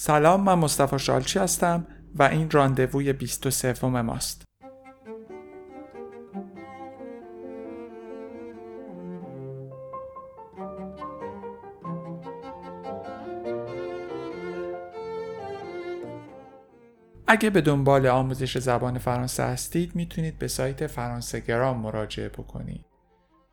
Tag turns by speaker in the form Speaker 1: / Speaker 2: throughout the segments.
Speaker 1: سلام من مصطفی شالچی هستم و این راندووی 23 ماست. اگه به دنبال آموزش زبان فرانسه هستید می‌تونید به سایت فرانسه گرام مراجعه بکنید.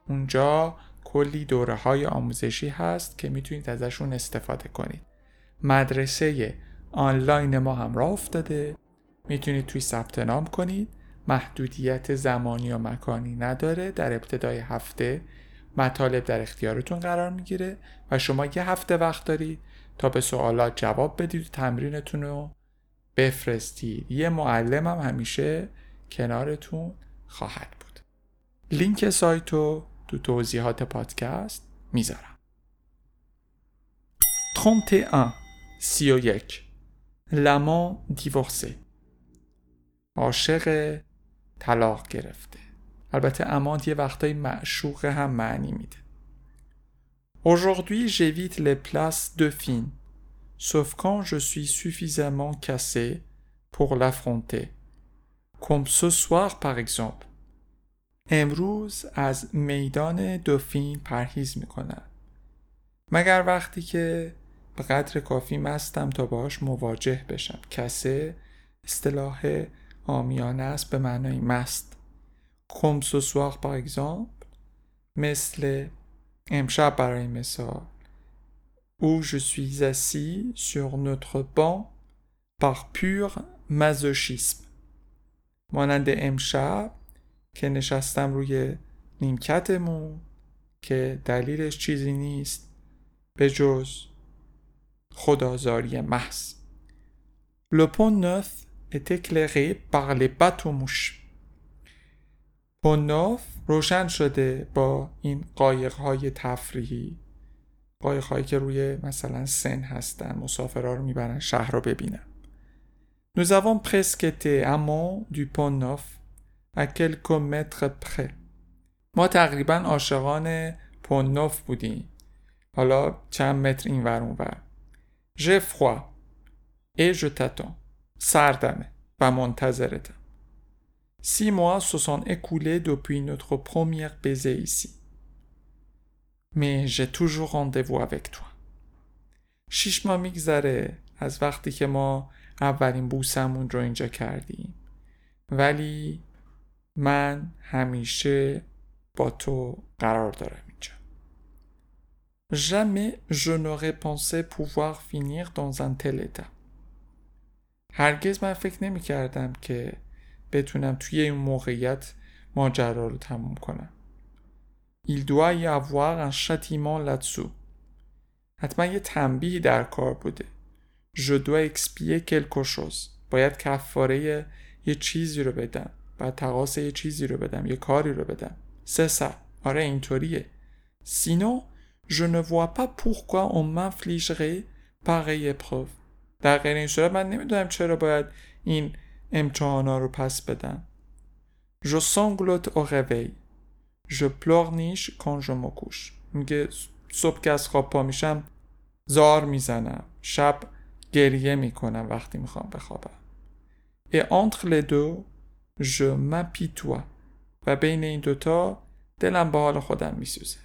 Speaker 1: اونجا کلی دوره های آموزشی هست که می‌تونید ازشون استفاده کنید. مدرسه آنلاین ما هم راه افتاده. می‌تونید توی ثبت نام کنید. محدودیت زمانی و مکانی نداره. در ابتدای هفته مطالب در اختیارتون قرار می‌گیره و شما یه هفته وقت دارید تا به سوالات جواب بدید و تمرینتون رو بفرستید. یه معلم هم همیشه کنارتون خواهد بود. لینک سایت رو تو توضیحات پادکست می‌ذارم. 31 31 لمان دیورسه عاشق طلاق گرفته البته امانت یه وقتای معشوق هم معنی میده Aujourd'hui j'évite les places de fines, sauf quand je suis suffisamment cassé pour l'affronter. Comme ce soir par exemple. امروز از میدان دوفین پرهیز می‌کنم. مگر وقتی که به قدر کافی مستم تا باش مواجه بشم. کسه اصطلاح آمیانه است به معنای مست. کم سوسواق با اگزامپل مثل امشب برای مثال. او je suis assis sur notre banc par pur masochisme. مانند امشب که نشستم روی نیمکتمون که دلیلش چیزی نیست. به جز خدازاری محض. Le pont neuf est éclairé par les bateaux mouches. پون نوف روشن شده با این قایق های تفریحی. قایق هایی که روی مثلا سن هستن مسافرها رو می‌برن شهر رو ببینن. Nous avons presque été amants du pont neuf à quelques mètres près. ما تقریبا عاشقان پون نوف بودیم. حالا چند متر این ور اون ور J'ai froid et je t'attends. سردمه و منتظرتم. Six mois se sont écoulés depuis notre première baiser ici. Mais j'ai toujours rendez-vous avec toi. شیش ماه میگذره از وقتی که ما اولین بوسمون رو اینجا کردیم. ولی من همیشه با تو قرار دارم. Jamais je n'aurais pensé pouvoir finir dans un tel état. هرگز من فکر نمی کردم که بتونم توی این موقعیت ماجرا رو تموم کنم. Il doit y avoir un châtiment là-dessous. حتما یه تنبیهی در کار بوده. Je dois expier quelque chose. باید کفاره یه چیزی رو بدم. باید تقاس یه چیزی رو بدم. یه کاری رو بدم. سه سا. آره اینطوریه. Sinon je ne vois pas pourquoi on m'infligerait pareille épreuve. در غیر این صورت من نمی‌دونم چرا باید این امتحانا رو پس بدم Je sanglote au réveil. Je pleurniche quand je me couche. میگه صبح که از خواب پا میشم زار می‌زنم شب گریه می‌کنم وقتی می‌خوام بخوابم Et entre les deux je m'apitoie. و بین این دوتا دلم به حال خودم میسوزه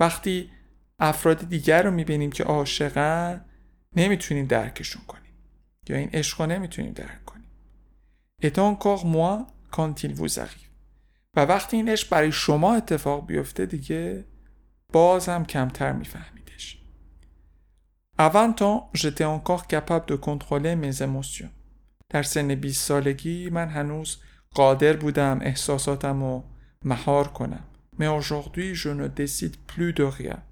Speaker 1: وقتی افراد دیگر رو می‌بینیم که عاشقن نمی‌تونیم درکشون کنیم یا این عشق رو نمی‌تونیم درک کنیم Et encore moins quand il vous arrive و وقتی این عشق برای شما اتفاق بیفته دیگه باز کمتر میفهمیدش Avant temps, j'étais encore capable de contrôler mes émotions. در سن 20 سالگی من هنوز قادر بودم احساساتم رو مهار کنم. Mais aujourd'hui, je ne décide plus de rien.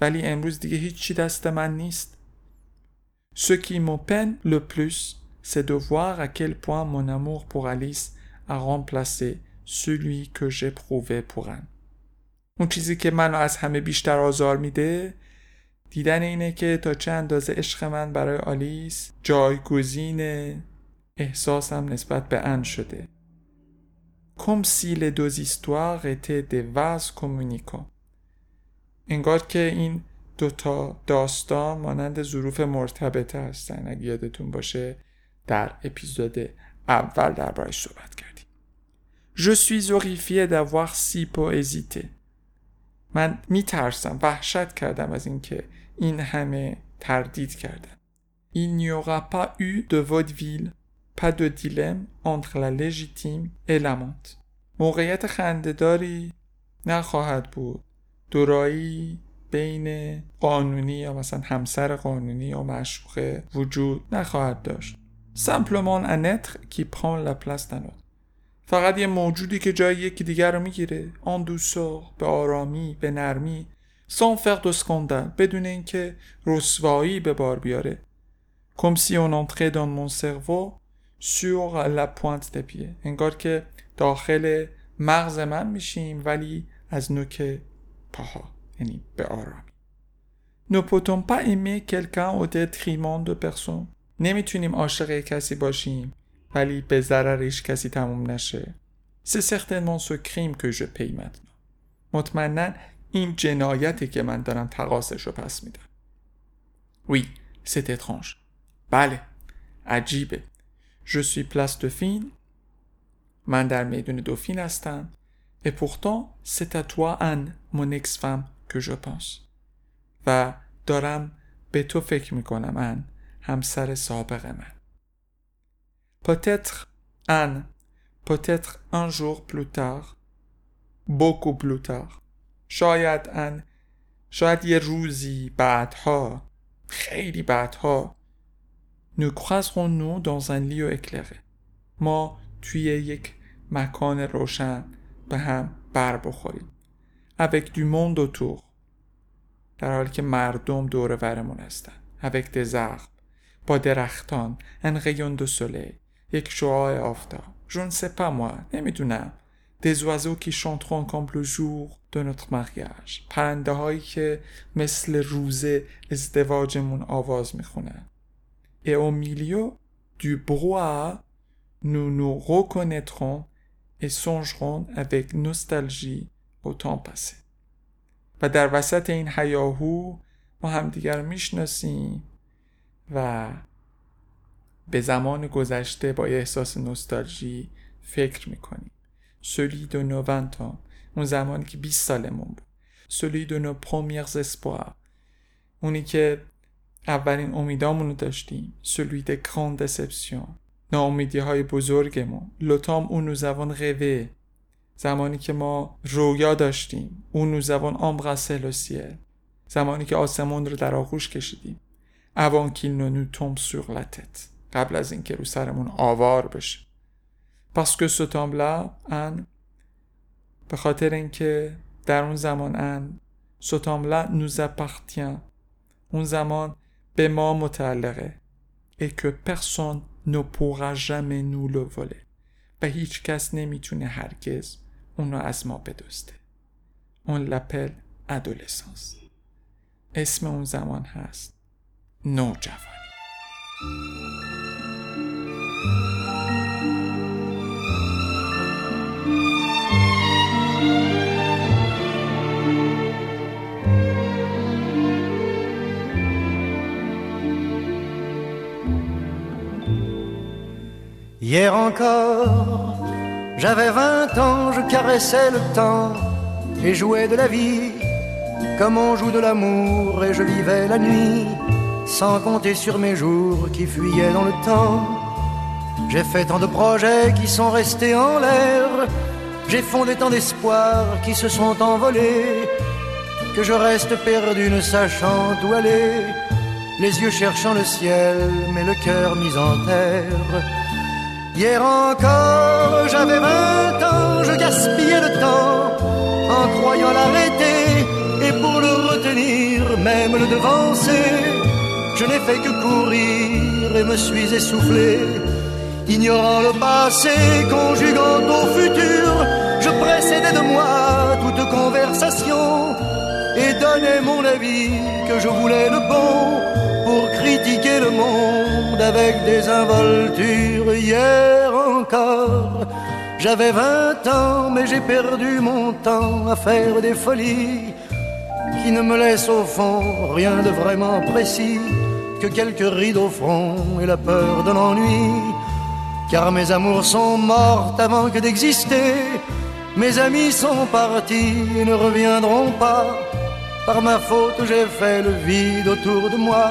Speaker 1: ولی امروز دیگه هیچی دست من نیست. Ce qui me peine le plus, c'est de voir à quel point mon amour pour Alice a remplacé celui que j'éprouvais pour Anne. اون چیزی که منو از همه بیشتر آزار میده دیدن اینه که تا چه اندازه عشق من برای آلیس جایگزین احساسم نسبت به ان شده comme si les deux histoires étaient des vases communicants. انگار که این دوتا داستان مانند ظروف مرتبطه هستن. اگه یادتون باشه در اپیزود اول دربارش صحبت کردیم. Je suis horrifié d'avoir si peu hésité. من میترسم وحشت کردم از اینکه این همه تردید کردم. Il n'y aura pas eu de vaudeville. Pas de dilemme entre la légitime et موقعیت خندهداری نخواهد بود. دورایی بین قانونی یا مثلا همسر قانونی یا مشوقه وجود نخواهد داشت. Qui prend la place d'un autre. فقط یه موجودی که جای یکی دیگر رو می‌گیره آن دوسور به آرامی به نرمی sans faire de scandale بدون اینکه رسوایی به بار بیاره. Si on entrait dans mon cerveau sur la pointe des pieds. انگار که داخل مغز من میشیم ولی از نوک پاها یعنی به آرامی Ne peut-on pas aimer quelqu'un au détriment de personne? نمی‌تونیم عاشق کسی باشیم ولی به ضررش کسی تموم نشه C'est certainement ce crime que je paye maintenant. مطمئنا این جنایتی که من دارم تقاسش رو پس میدم Oui, c'est étrange. بله عجیبه Je suis place de fine من در میدون دوفین هستم et pourtant c'est à toi Anne mon ex-femme que je pense و دارم به تو فکر می‌کنم ان همسر سابق من peut-être Anne peut-être un jour plus tard beaucoup plus tard شاید ان شاید یه روزی بعدها خیلی بعدها nous croiserons-nous dans un lieu éclairé ما توی یک مکان روشن به هم بر بخوریم avec du monde autour در حالی که مردم دور ورمون هستن avec des arbres با درختان un rayon de soleil یک شعاع آفتاب je ne sais pas moi نمی‌دونم des oiseaux qui chanteront comme le jour de notre mariage پرنده هایی که مثل روز ازدواجمون آواز می‌خونن et au milieu du brouhaha nous nous reconnaîtrons et songerons avec nostalgie au temps passé و در وسط این حیاهو ما همدیگر می‌شناسیم و به زمان گذشته با احساس نوستالژی فکر می‌کنیم celui de nos 20 ans اون زمانی که 20 سالمون بود celui de nos premiers espoirs اونی که اولین امیدامون رو داشتیم. des grandes déceptions ناامیدی های بزرگمون. لطام اون avons rêvé زمانی که ما رویا داشتیم. اون embrassé le ciel زمانی که آسمون رو در آغوش کشیدیم. nous tombe sur la tête قبل از اینکه رو سرمون آوار بشه. que ce temps-là ان به خاطر اینکه در اون زمان ان temps-là nous appartient اون زمان به ما متعلقه et que personne ne pourra jamais nous le voler. و هیچ کس نمی‌تونه هرگز اون رو از ما بدزده. اون لپل ادولسانس اسم اون زمان هست نوجوانی.
Speaker 2: Hier encore, j'avais vingt ans, je caressais le temps et jouais de la vie comme on joue de l'amour et je vivais la nuit sans compter sur mes jours qui fuyaient dans le temps. J'ai fait tant de projets qui sont restés en l'air, j'ai fondé tant d'espoirs qui se sont envolés que je reste perdu ne sachant où aller, les yeux cherchant le ciel mais le cœur mis en terre. Hier encore, j'avais vingt ans, je gaspillais le temps en croyant l'arrêter et pour le retenir, même le devancer. je n'ai fait que courir et me suis essoufflé. Ignorant le passé, conjuguant au futur, je précédais de moi toute conversation et donnais mon avis que je voulais le bon pour critiquer le monde avec des involtures. Hier encore, j'avais vingt ans, mais j'ai perdu mon temps à faire des folies qui ne me laissent au fond rien de vraiment précis que quelques rides au front et la peur de l'ennui. Car mes amours sont mortes avant que d'exister. Mes amis sont partis et ne reviendront pas. Par ma faute, j'ai fait le vide autour de moi